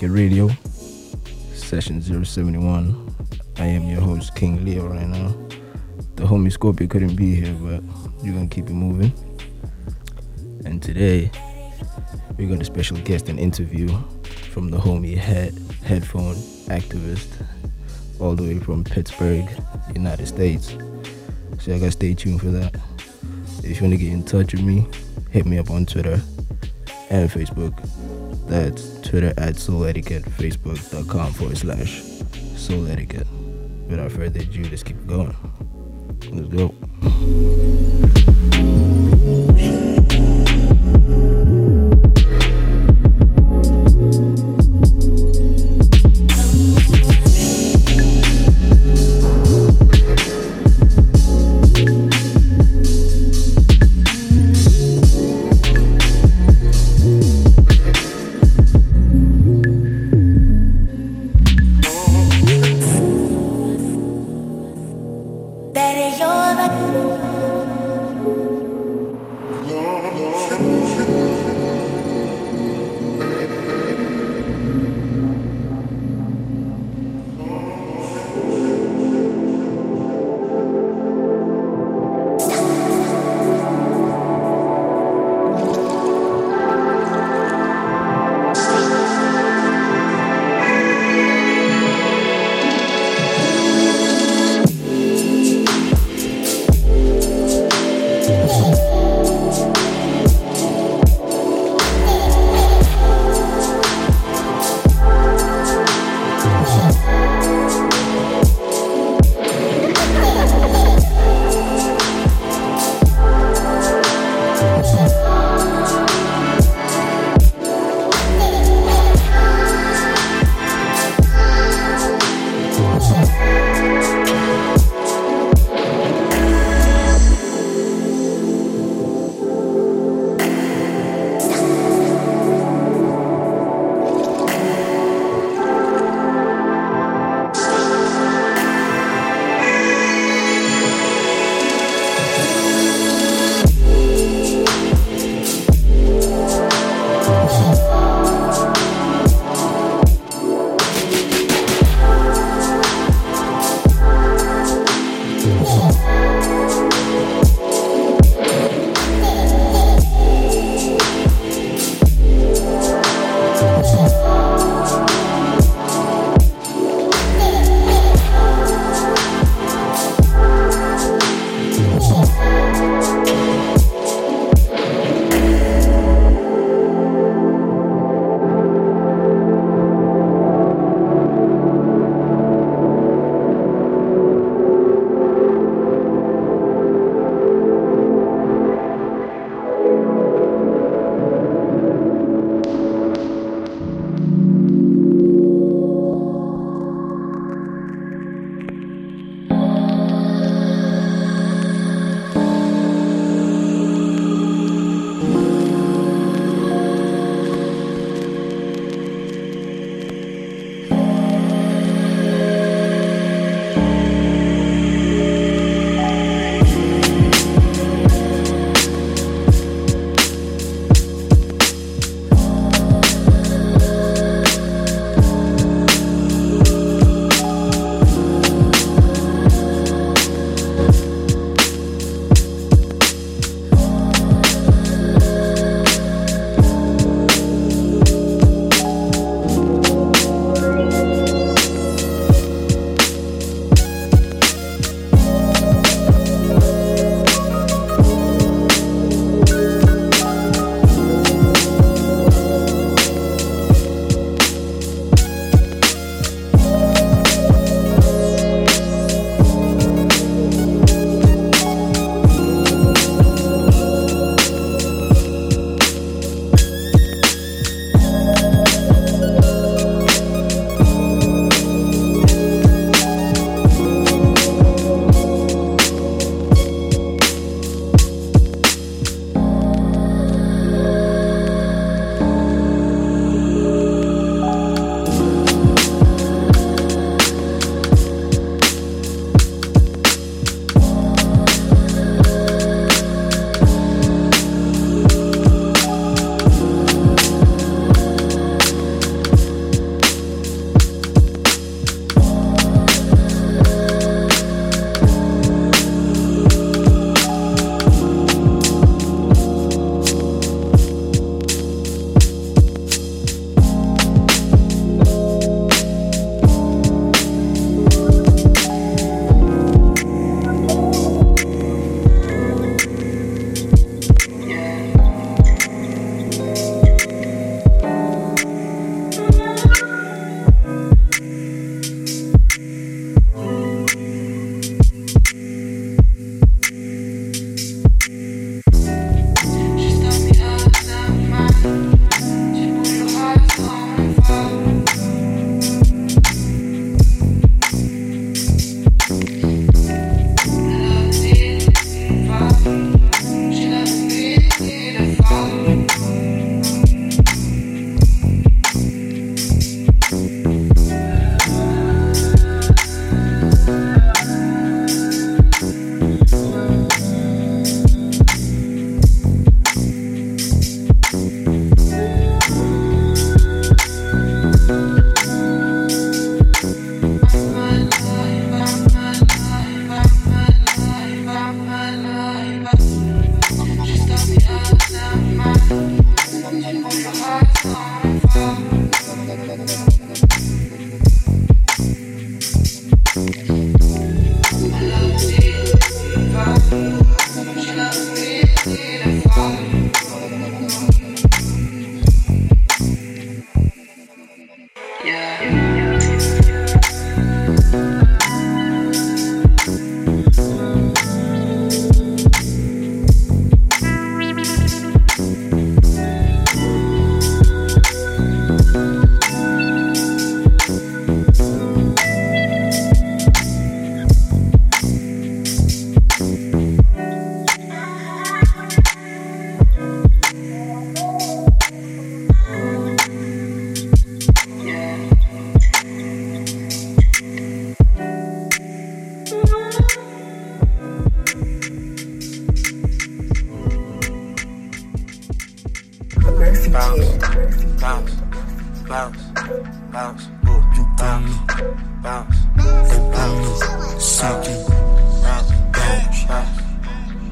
Etiquette Radio, session 071. I am your host, King Leo, right now. The homie Scorpio couldn't be here, but you're gonna keep it moving. And today, we got a special guest and interview from the homie head headphone activist, all the way from Pittsburgh, United States. So I gotta stay tuned for that. If you wanna get in touch with me, hit me up on Twitter and Facebook. That's Twitter at Souletiquette, Facebook.com forward slash Souletiquette. Without further ado, let's keep going. Let's go.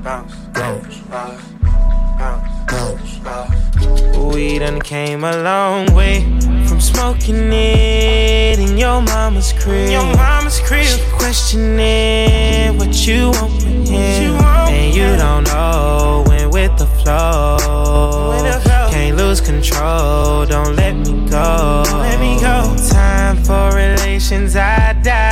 Bounce, bounce, bounce, bounce. We done came a long way from smoking it in your mama's crib. Your mama's crib. She questioning what you want with him, and you don't know when with the flow. Can't lose control. Don't let me go. Let me go. Time for relations. I die for the sex.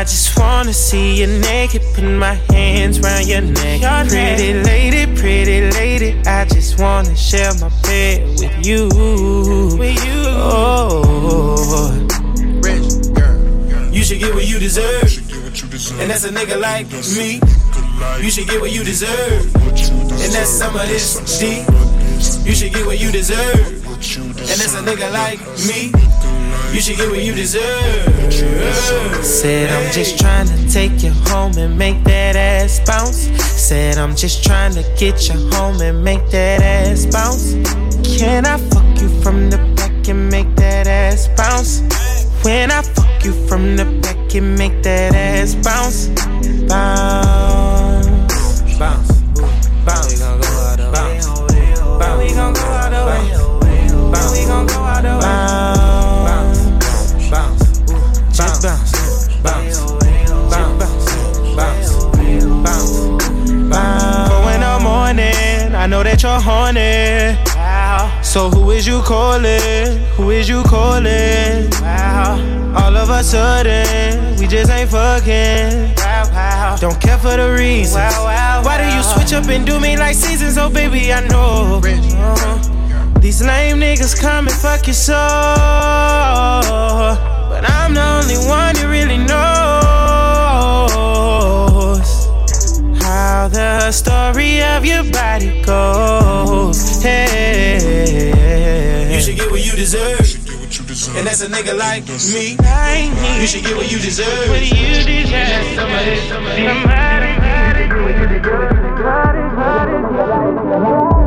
I just wanna see you naked. Put my hands round your neck. Your pretty lady, pretty lady. I just wanna share my bed with you. With you. Oh. Rich girl. You should get what you deserve. And that's a nigga like me. You should get what you deserve. And that's some of this deep. You should get what you deserve. And that's a nigga like me. You should get what you deserve. Said I'm just trying to take you home and make that ass bounce. Said I'm just trying to get you home and make that ass bounce. Can I fuck you from the back and make that ass bounce? When I fuck you from the back and make that ass bounce, bounce, bounce, bounce. We gon' go all the way. Bounce. We gon' go all the way. Bounce. We gon' go all the way. Bounce, I know that you're horny. So who is you calling? Who is you calling? All of a sudden, we just ain't fucking. Don't care for the reasons. Why do you switch up and do me like seasons? Oh, baby, I know. These lame niggas come and fuck your soul. But I'm the only one who really knows how the story of your body goes. Hey, you should get what you deserve. And that's a nigga like me. You should get what you deserve. What do you deserve? Somebody, somebody, somebody. Yeah.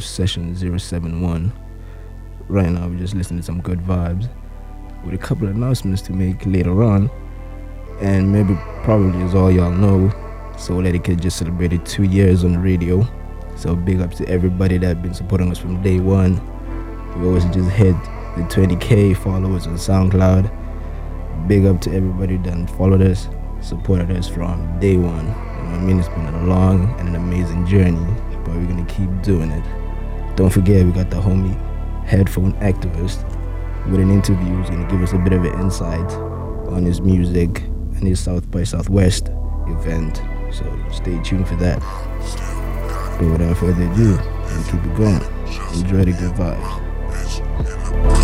Session 071. Right now, we're just listening to some good vibes with a couple of announcements to make later on. And maybe, probably, as all y'all know, Souletiquette just celebrated two years on the radio. So, big up to everybody that been supporting us from day one. We always just hit the 20k followers on SoundCloud. Big up to everybody that followed us, supported us from day one. I mean, it's been a long and an amazing journey, but we're gonna keep doing it. Don't forget, we got the homie headphone activist with an interview. He's gonna give us a bit of an insight on his music and his South by Southwest event. So stay tuned for that. But without further ado, we'll keep it going. Enjoy the good vibes.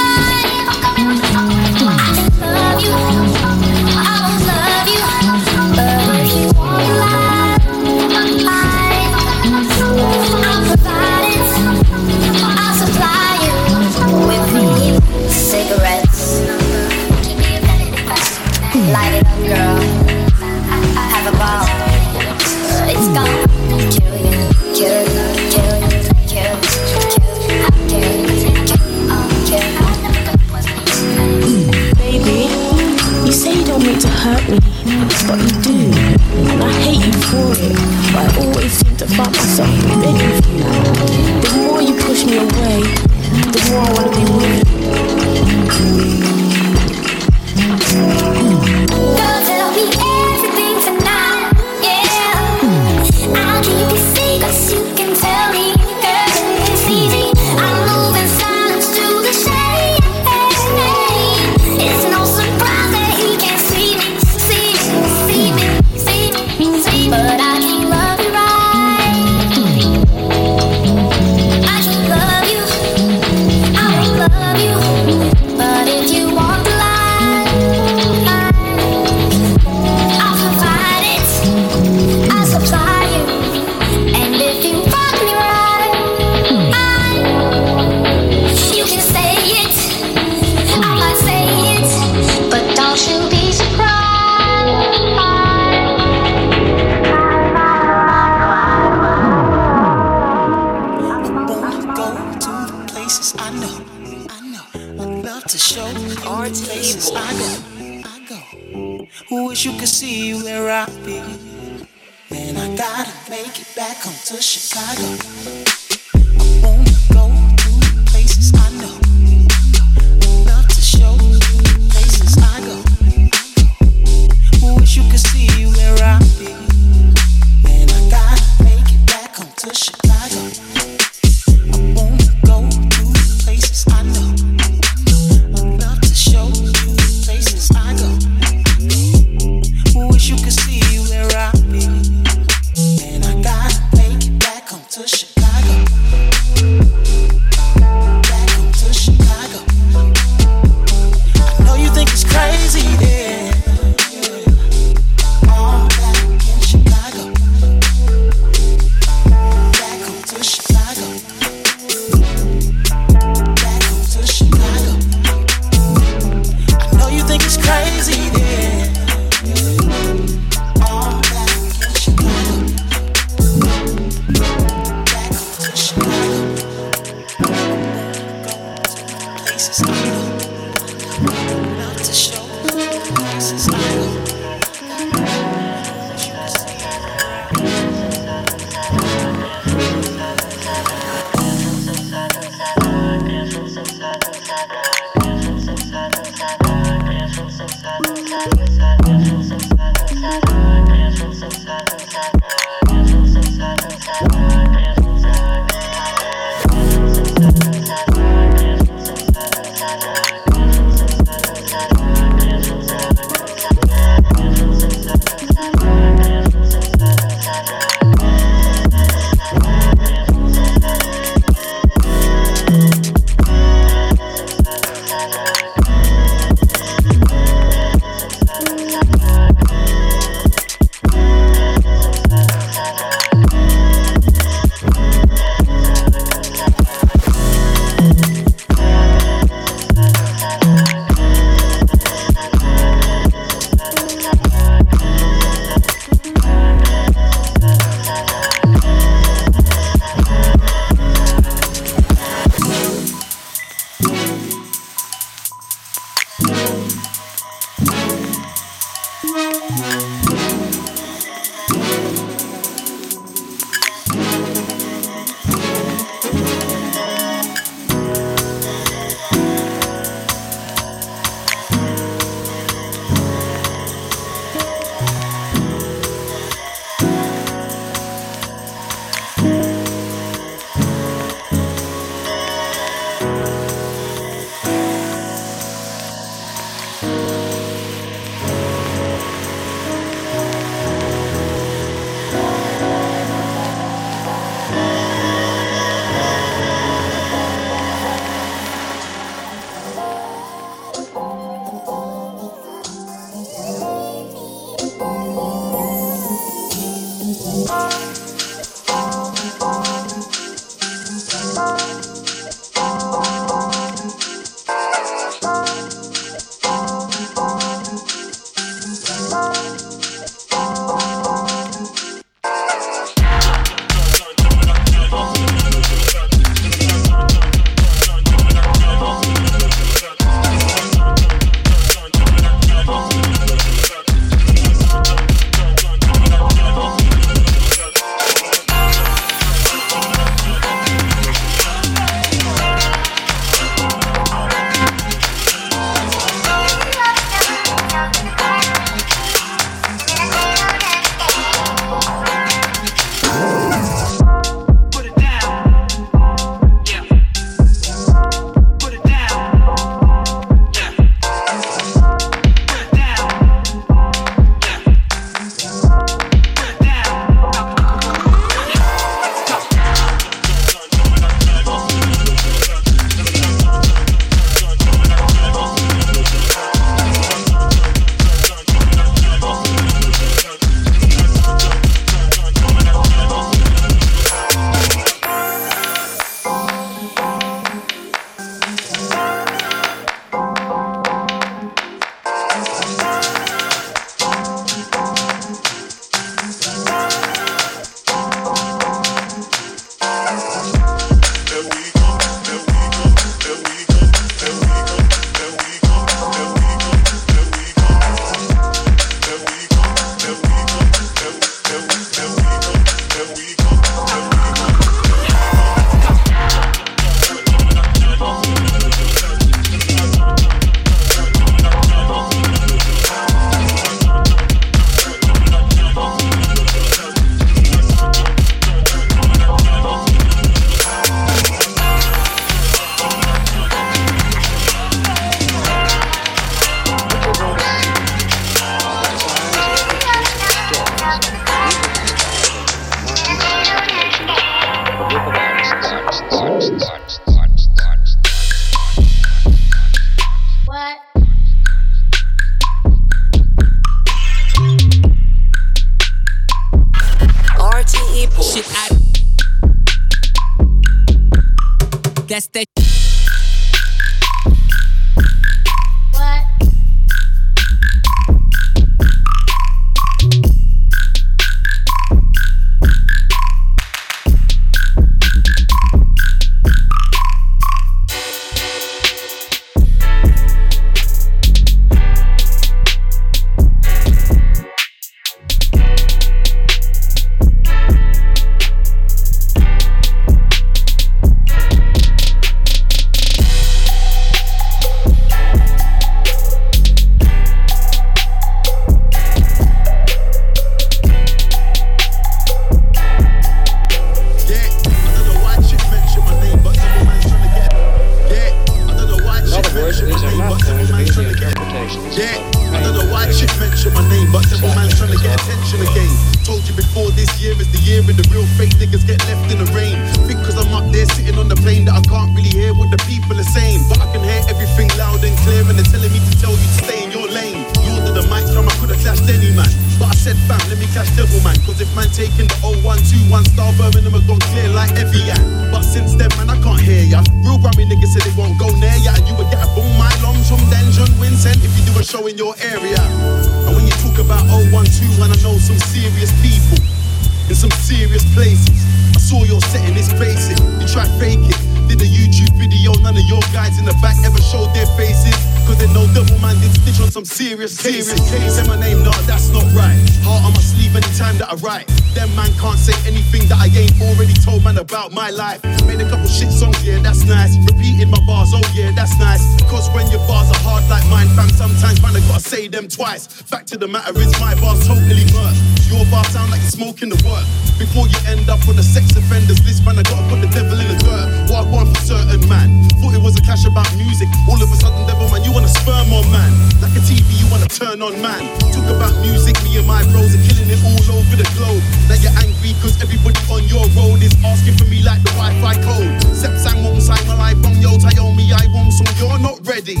That I write. Them man can't say anything that I ain't already told man about my life. Made a couple shit songs, yeah, that's nice. Repeating my bars, oh yeah, that's nice. Cause when your bars are hard like mine, fam, sometimes man, I gotta say them twice. Fact of the matter is, my bars totally work. Your bars sound like you're smoking the work. Before you end up on the sex offenders list, man, I gotta put the devil in the dirt. Walk one for certain, man. Thought it was a clash about music. All of a sudden, devil man, you wanna sperm on man. Like a TV, you wanna turn on man. Talk about music, me and my bros are killing it all over the globe. Now you're angry cause everybody on your road is asking for me like the Wi-Fi code. Sep sang wong sang my life on yo Tayomi I wong so you're not ready.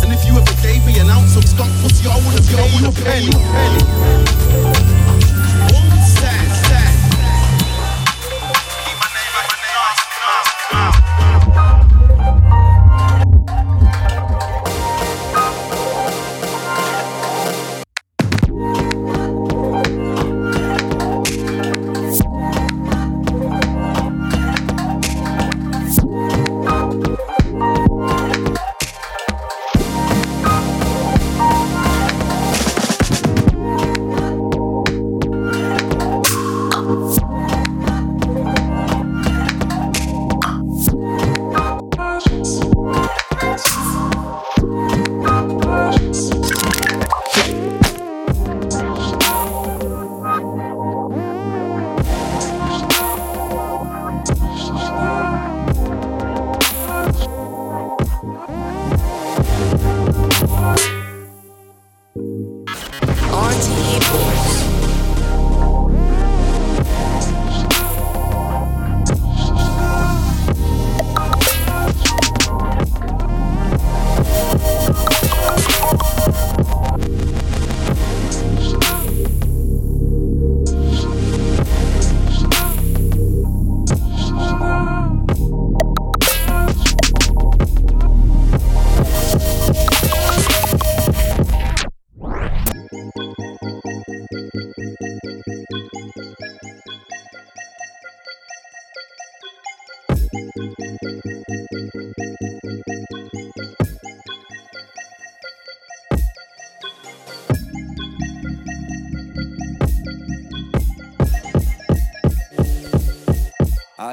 And if you ever gave me an ounce of skunk pussy, I wouldn't pay you a penny.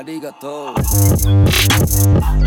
Arigato. say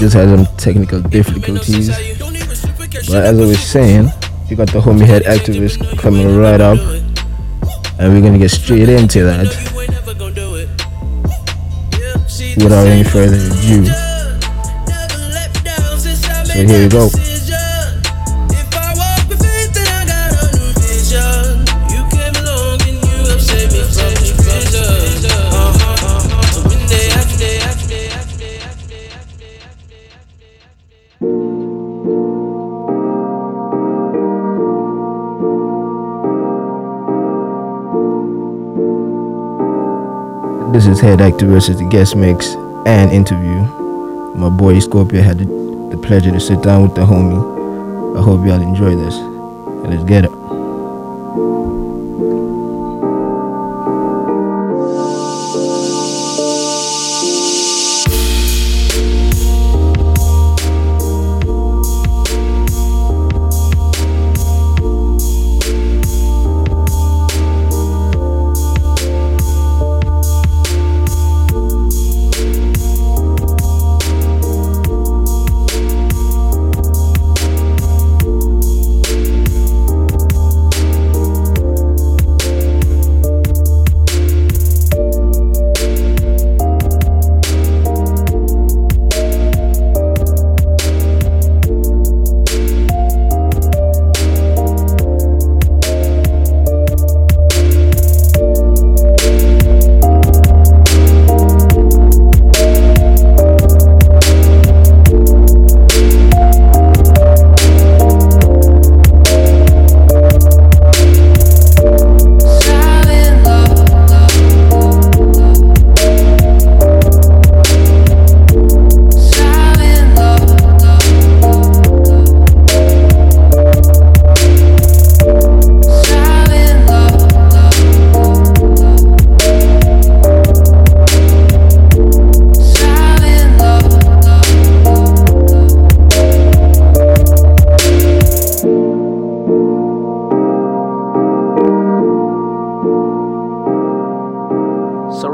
Just had some technical difficulties. But as I was saying, you got the homie Headphone Activist coming right up, and we're gonna get straight into that without any further ado. So here we go. Headphone Activist the guest mix and interview. My boy Scorpio had the, the pleasure to sit down with the homie. I hope y'all enjoy this. Let's get it.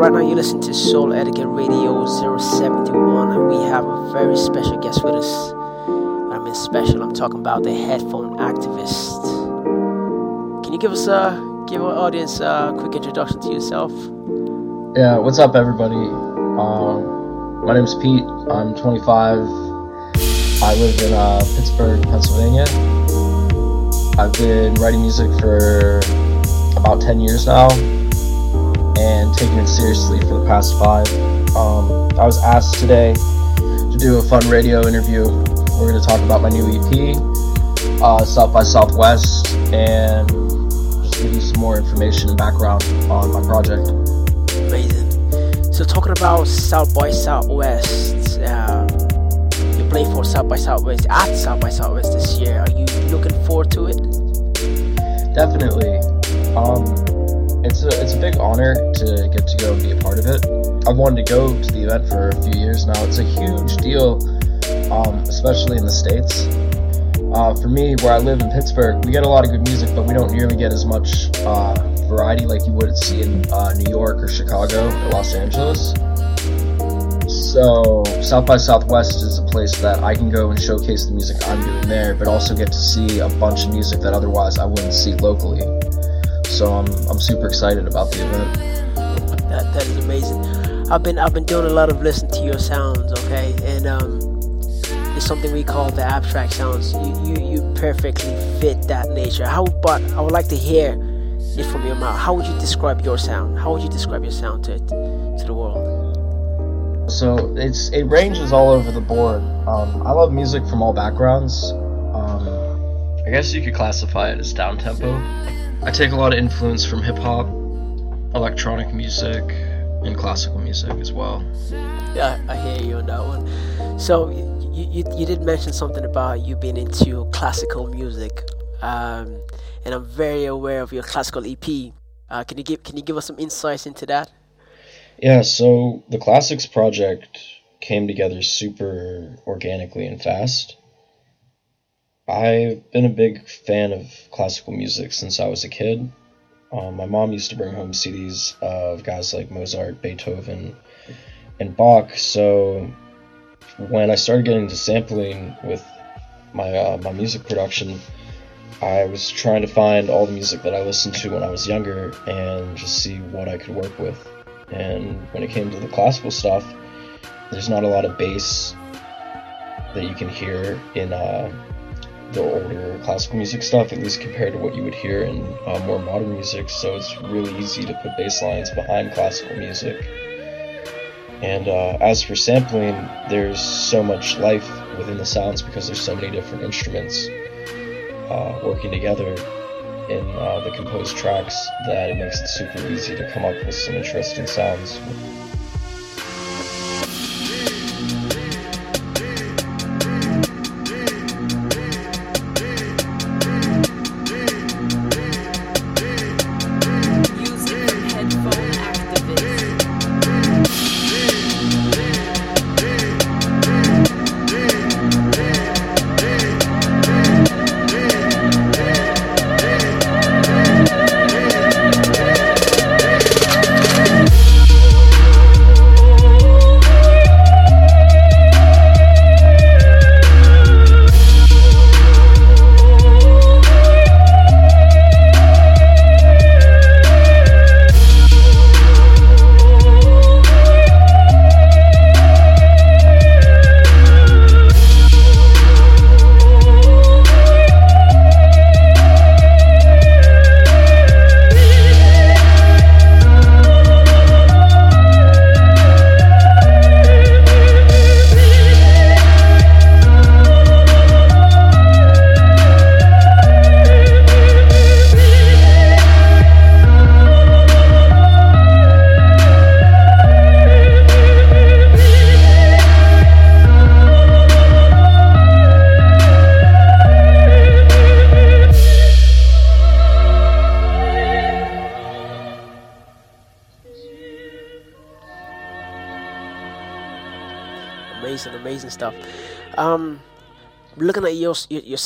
Right now you listen to Souletiquette Radio 071 and we have a very special guest with us. I mean special, I'm talking about the headphone activist. Can you give us a give our audience a quick introduction to yourself? Yeah, what's up, everybody? Um, my name's Pete. I'm 25. I live in uh, Pittsburgh, Pennsylvania. I've been writing music for about 10 years now taking it seriously for the past five. Um, I was asked today to do a fun radio interview. We're going to talk about my new EP, uh, South by Southwest, and just give you some more information and background on my project. Amazing. So talking about South by Southwest, um, you play for South by Southwest at South by Southwest this year. Are you looking forward to it? Definitely. Um, it's a it's a big honor to get to go and be a part of it. I've wanted to go to the event for a few years now. It's a huge deal, um, especially in the states. Uh, for me, where I live in Pittsburgh, we get a lot of good music, but we don't nearly get as much uh, variety like you would see in uh, New York or Chicago or Los Angeles. So South by Southwest is a place that I can go and showcase the music I'm doing there, but also get to see a bunch of music that otherwise I wouldn't see locally. So I'm I'm super excited about the event. That that is amazing. I've been I've been doing a lot of listening to your sounds, okay, and um, it's something we call the abstract sounds. You you you perfectly fit that nature. How but I would like to hear it from your mouth. How would you describe your sound? How would you describe your sound to to the world? So it's it ranges all over the board. Um, I love music from all backgrounds. Um, I guess you could classify it as down tempo. I take a lot of influence from hip hop, electronic music, and classical music as well. Yeah, I hear you on that one. So you, you, you did mention something about you being into classical music, um, and I'm very aware of your classical EP. Uh, can you give Can you give us some insights into that? Yeah, so the Classics project came together super organically and fast. I've been a big fan of classical music since I was a kid. Um, my mom used to bring home CDs of guys like Mozart, Beethoven, and Bach. So when I started getting into sampling with my uh, my music production, I was trying to find all the music that I listened to when I was younger and just see what I could work with. And when it came to the classical stuff, there's not a lot of bass that you can hear in uh, the older classical music stuff, at least compared to what you would hear in uh, more modern music. So it's really easy to put bass lines behind classical music. And uh, as for sampling, there's so much life within the sounds because there's so many different instruments uh, working together in uh, the composed tracks that it makes it super easy to come up with some interesting sounds.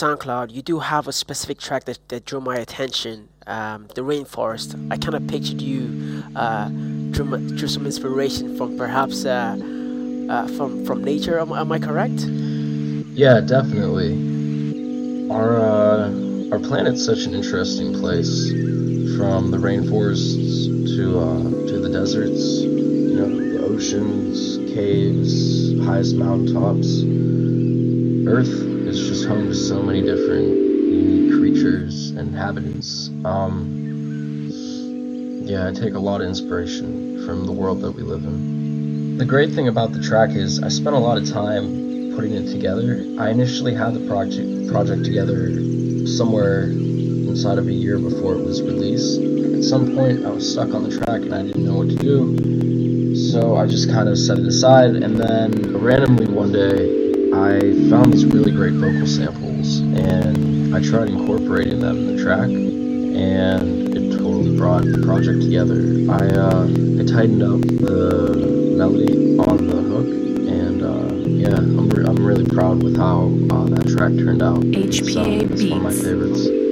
SoundCloud, you do have a specific track that, that drew my attention. Um, the rainforest. I kind of pictured you uh, drew, drew some inspiration from perhaps uh, uh, from from nature. Am, am I correct? Yeah, definitely. Our uh, our planet's such an interesting place, from the rainforests to uh, to the deserts. You know, the oceans, caves, highest mountaintops. Earth to so many different unique creatures and inhabitants. Um, yeah, I take a lot of inspiration from the world that we live in. The great thing about the track is I spent a lot of time putting it together. I initially had the project project together somewhere inside of a year before it was released. At some point, I was stuck on the track and I didn't know what to do. So I just kind of set it aside, and then randomly one day, I found these really great vocal samples, and I tried incorporating them in the track, and it totally brought the project together. I uh, I tightened up the melody on the hook, and uh, yeah, I'm, re- I'm really proud with how uh, that track turned out. Uh, it's one of my favorites.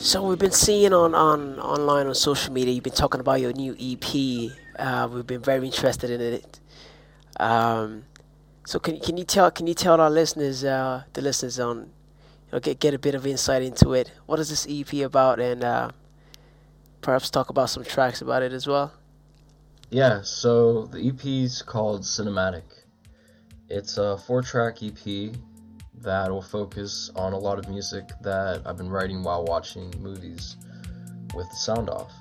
So we've been seeing on, on online on social media. You've been talking about your new EP. Uh, we've been very interested in it. Um, so can can you tell can you tell our listeners uh, the listeners on you know, get get a bit of insight into it? What is this EP about, and uh, perhaps talk about some tracks about it as well. Yeah. So the EP is called Cinematic. It's a four-track EP that will focus on a lot of music that I've been writing while watching movies with the sound off.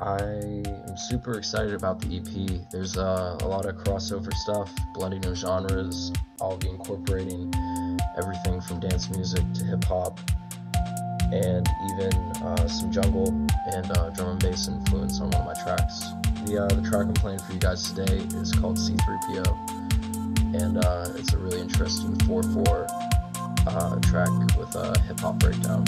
I am super excited about the EP. There's uh, a lot of crossover stuff, blending of genres. I'll be incorporating everything from dance music to hip hop, and even uh, some jungle and uh, drum and bass influence on one of my tracks. The, uh, the track I'm playing for you guys today is called C3PO and uh, it's a really interesting 4-4 uh, track with a hip hop breakdown.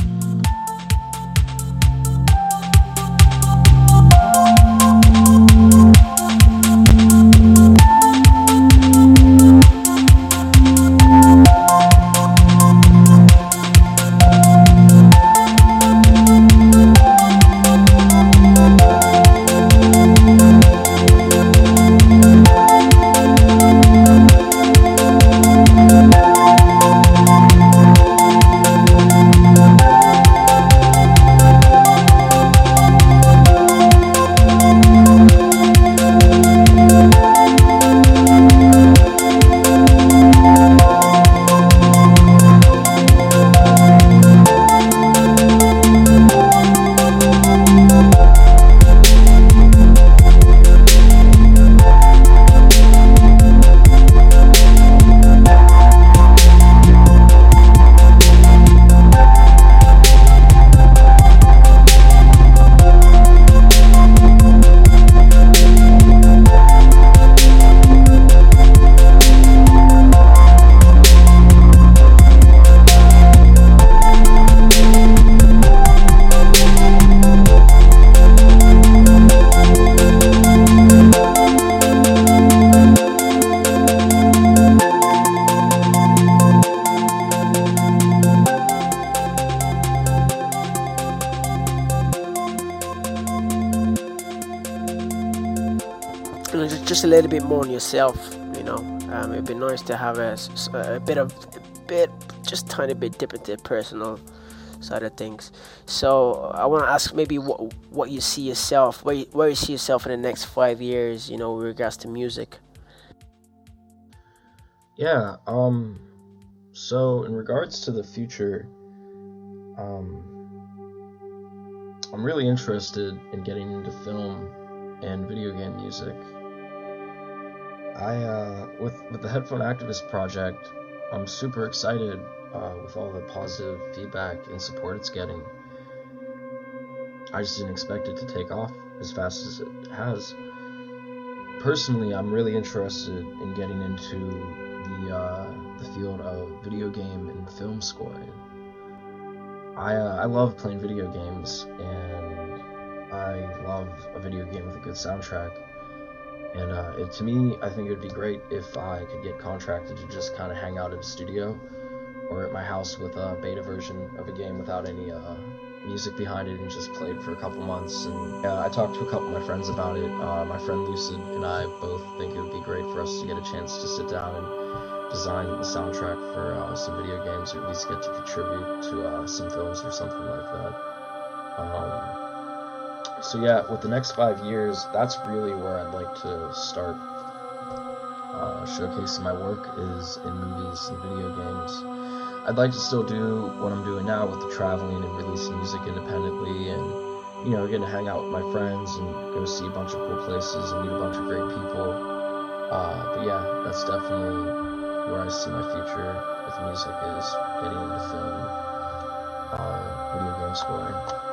Bit more on yourself. You know, um, it'd be nice to have a, a bit of a bit, just tiny bit dip into personal side of things. So I want to ask maybe what what you see yourself, where you, where you see yourself in the next five years. You know, with regards to music. Yeah. Um. So in regards to the future, um, I'm really interested in getting into film and video game music. I uh, with with the Headphone Activist project, I'm super excited uh, with all the positive feedback and support it's getting. I just didn't expect it to take off as fast as it has. Personally, I'm really interested in getting into the uh, the field of video game and film scoring. I uh, I love playing video games and I love a video game with a good soundtrack. And uh, it, to me, I think it would be great if I could get contracted to just kind of hang out at a studio or at my house with a beta version of a game without any uh, music behind it and just play it for a couple months. And uh, I talked to a couple of my friends about it. Uh, my friend Lucid and I both think it would be great for us to get a chance to sit down and design the soundtrack for uh, some video games or at least get to contribute to uh, some films or something like that. Um, so yeah, with the next five years, that's really where I'd like to start uh, showcasing my work is in movies and video games. I'd like to still do what I'm doing now with the traveling and releasing music independently and you know, getting to hang out with my friends and go see a bunch of cool places and meet a bunch of great people. Uh, but yeah, that's definitely where I see my future with music is getting into film, uh, video game scoring.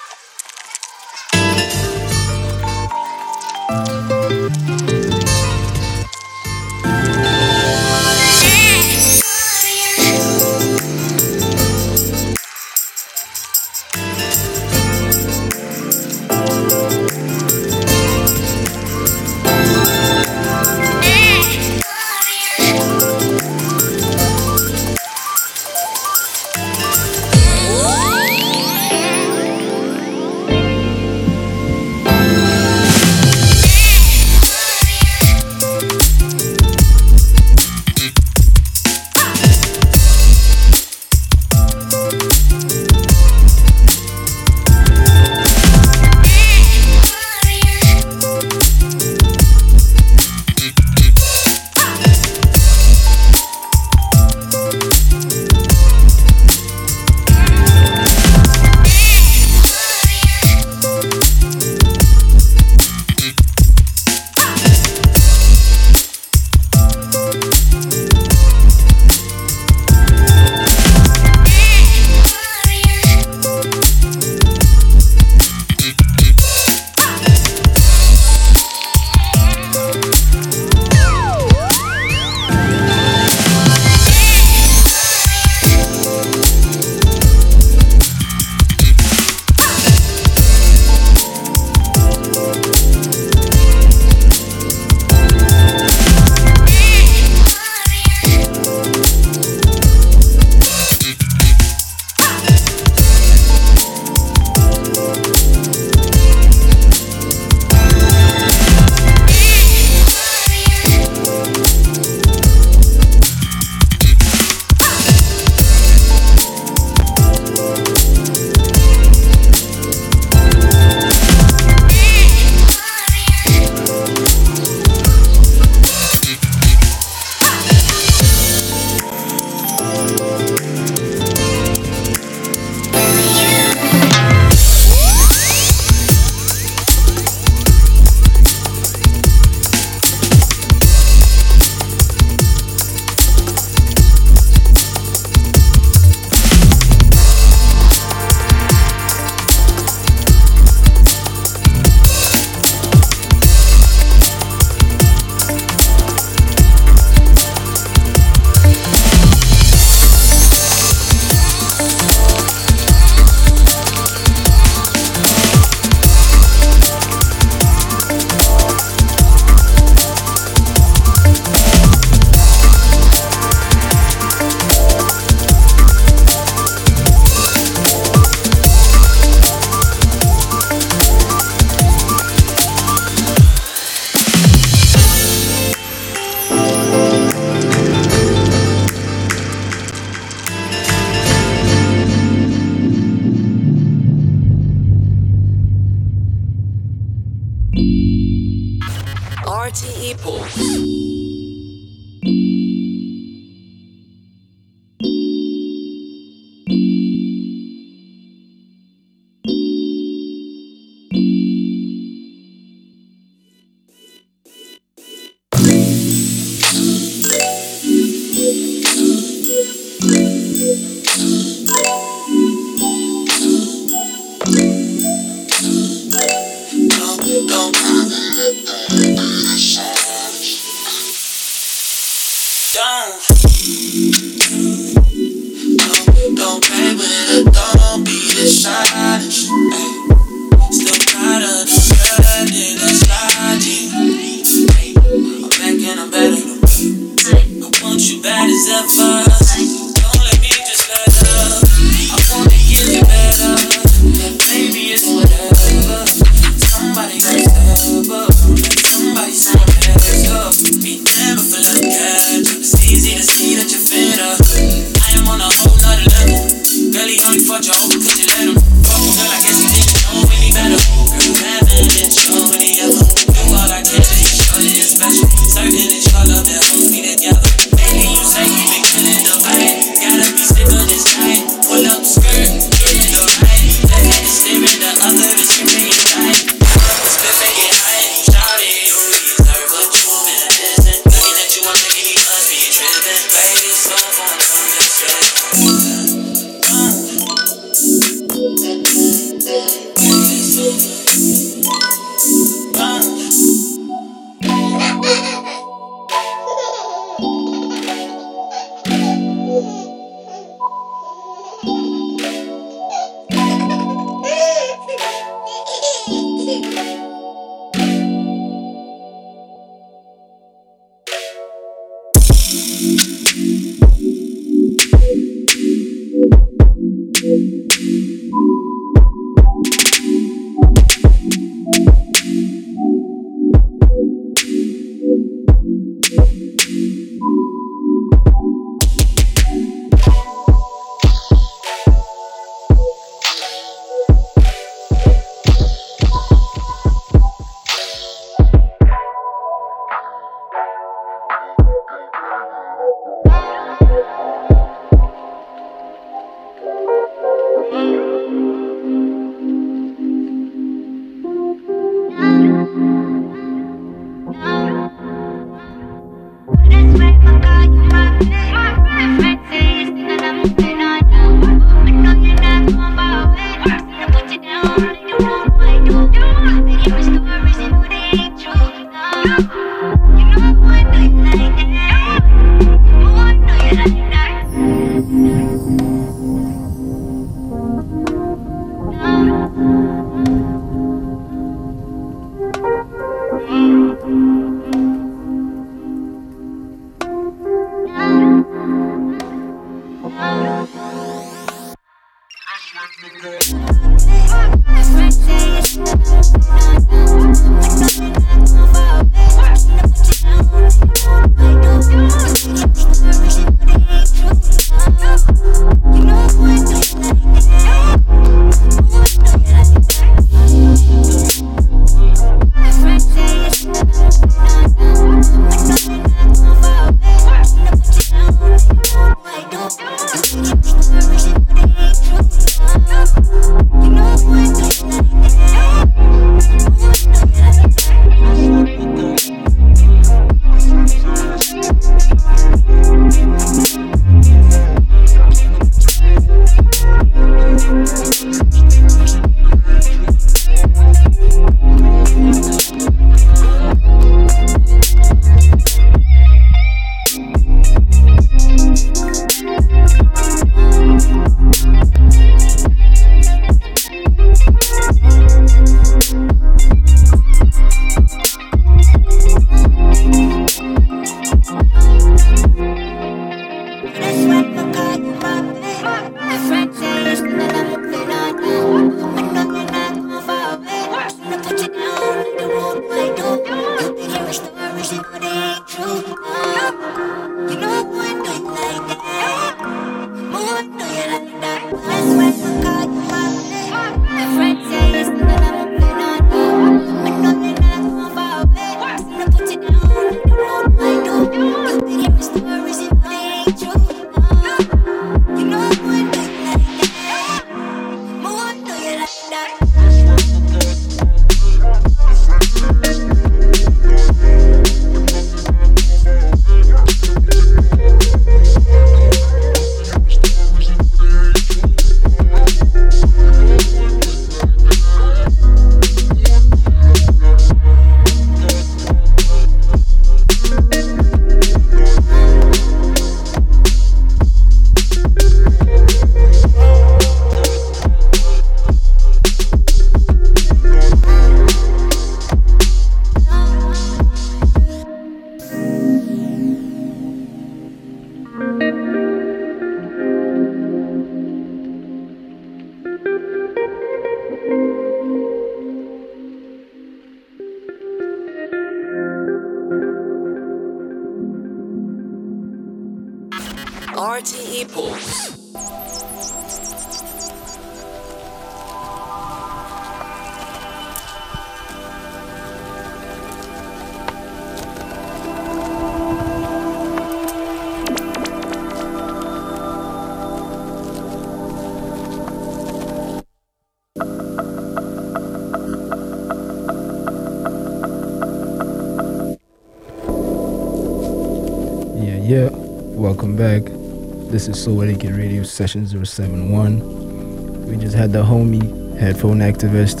This is Etiquette Radio Session 071. We just had the homie Headphone Activist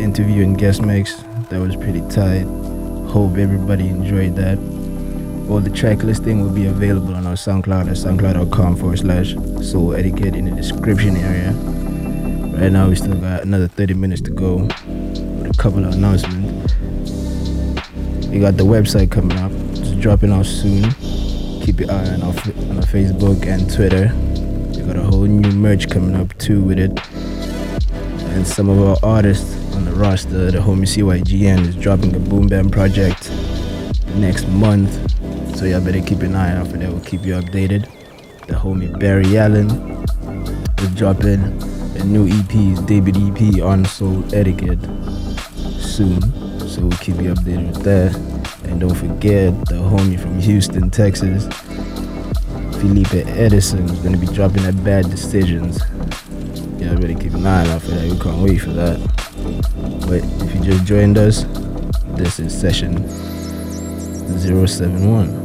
interview and guest mix. That was pretty tight. Hope everybody enjoyed that. All the track listing will be available on our SoundCloud at soundcloud.com forward slash souletiquette in the description area. Right now, we still got another 30 minutes to go with a couple of announcements. We got the website coming up, it's dropping out soon. Keep your eye on our, on our Facebook and Twitter. We got a whole new merch coming up too with it. And some of our artists on the roster, the homie CYGN is dropping a Boom Bap project next month. So y'all better keep an eye out for that. We'll keep you updated. The homie Barry Allen is dropping a new EP, his debut EP on Soul Etiquette soon. So we'll keep you updated with that. And don't forget the homie from Houston, Texas, Felipe Edison is gonna be dropping that Bad Decisions. Yeah, better keep an eye out for that. We can't wait for that. But if you just joined us, this is session 071.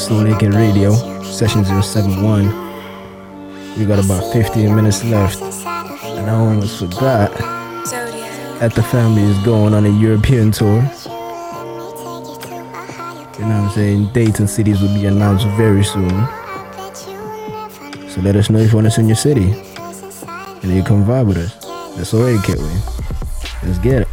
Souletiquette Radio, session 071. We got about 15 minutes left, and I almost forgot that the family is going on a European tour. You know what I'm saying? Dates and cities will be announced very soon. So let us know if you want us in your city. And you come vibe with us. That's all right, Kitway. Let's get it.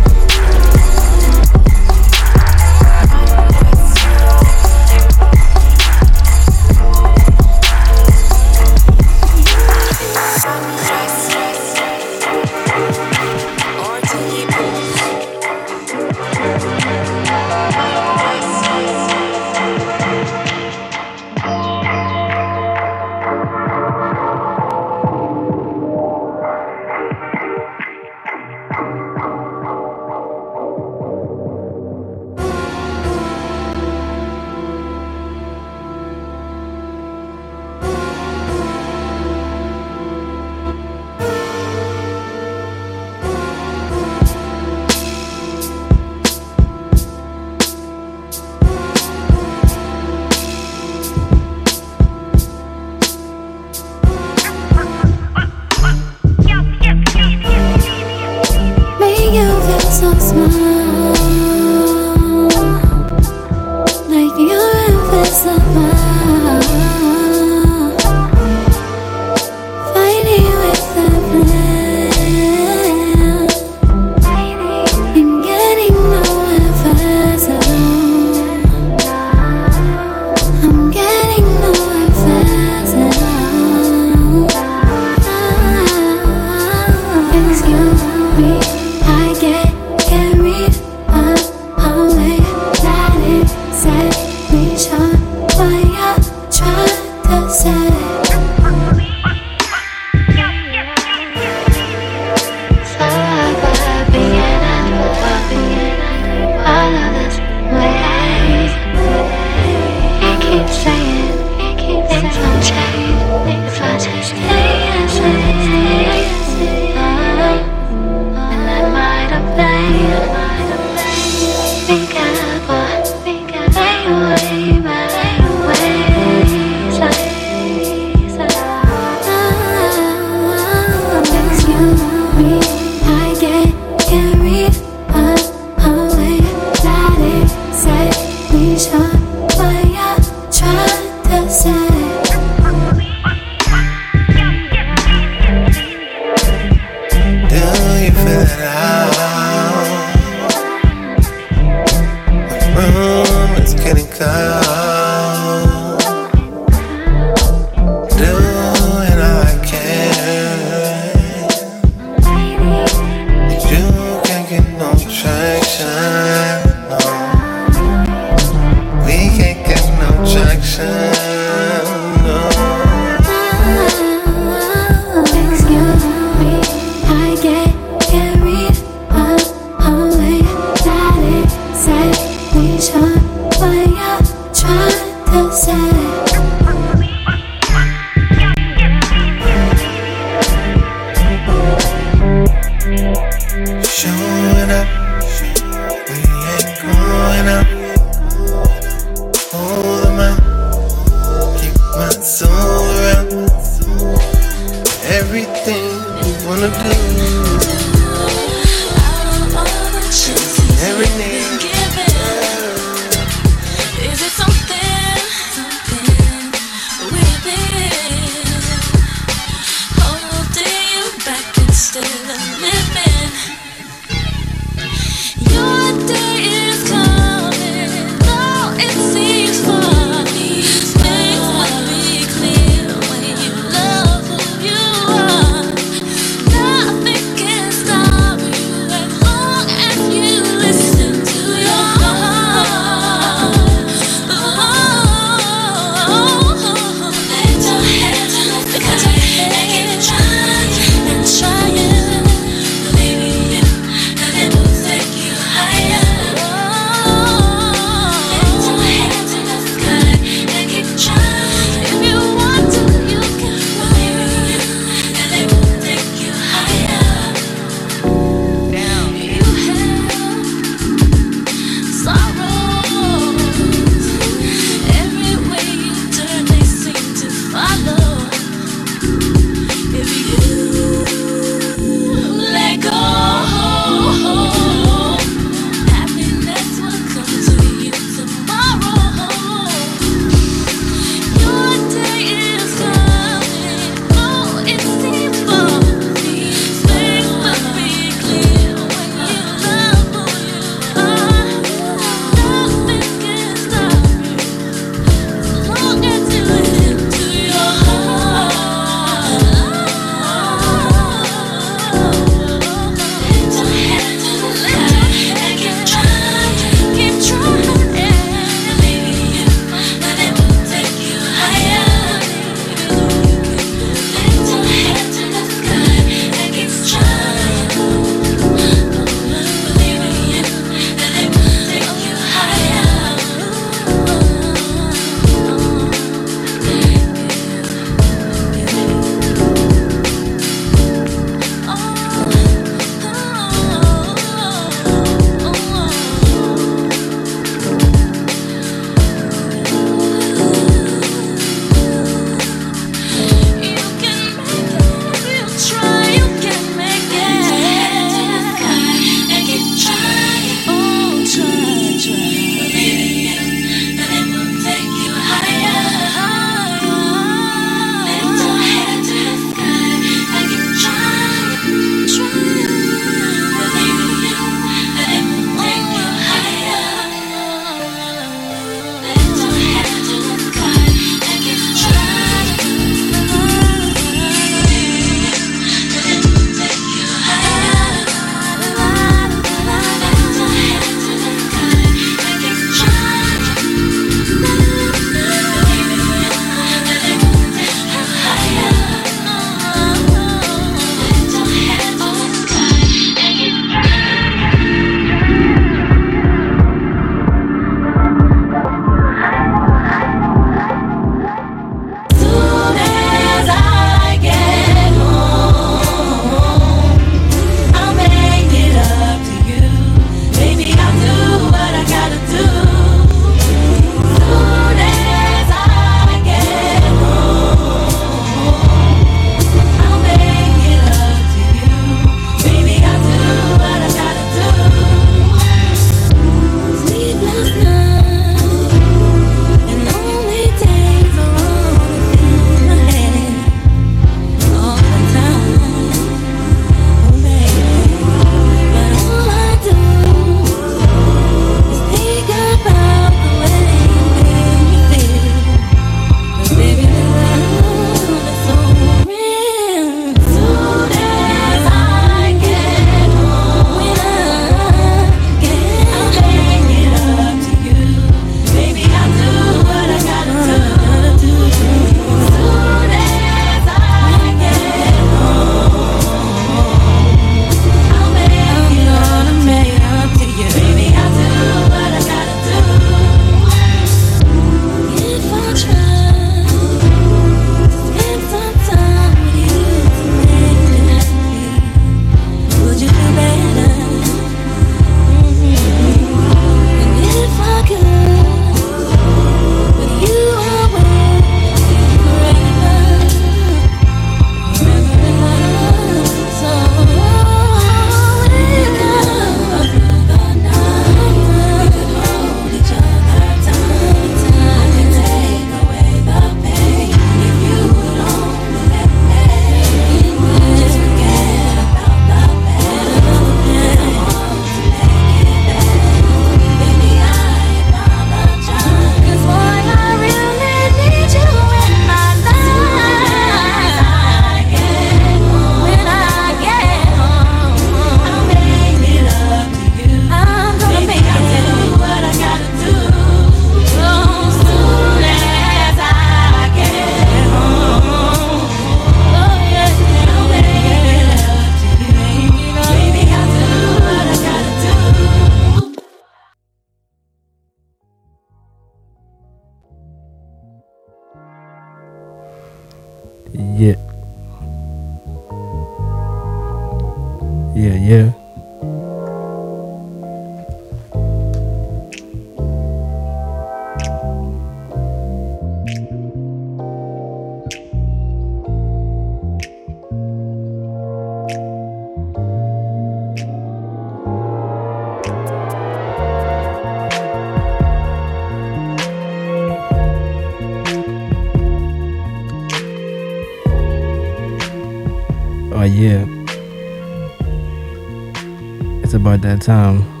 About that time.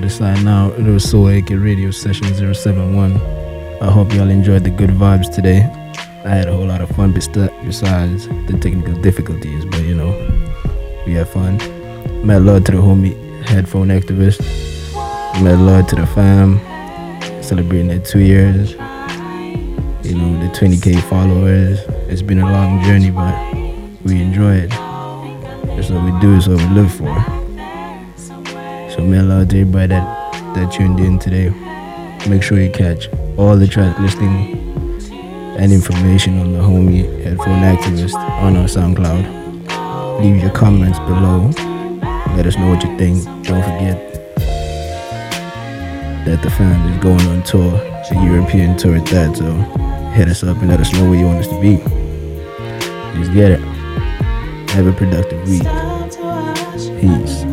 To sign out. It was Souletiquette Radio Session 071. I hope y'all enjoyed the good vibes today. I had a whole lot of fun bes- besides the technical difficulties, but you know, we had fun. Mad love to the homie Headphone Activist. Mad love to the fam. Celebrating their two years. You know, the 20k followers. It's been a long journey, but we enjoy it. That's what we do, it's what we live for. Love to that, that tuned in today. Make sure you catch all the track listing and information on the homie Headphone Activist on our SoundCloud. Leave your comments below. Let us know what you think. Don't forget that the fam is going on tour, the European tour at that. So hit us up and let us know where you want us to be. Let's get it. Have a productive week. Peace.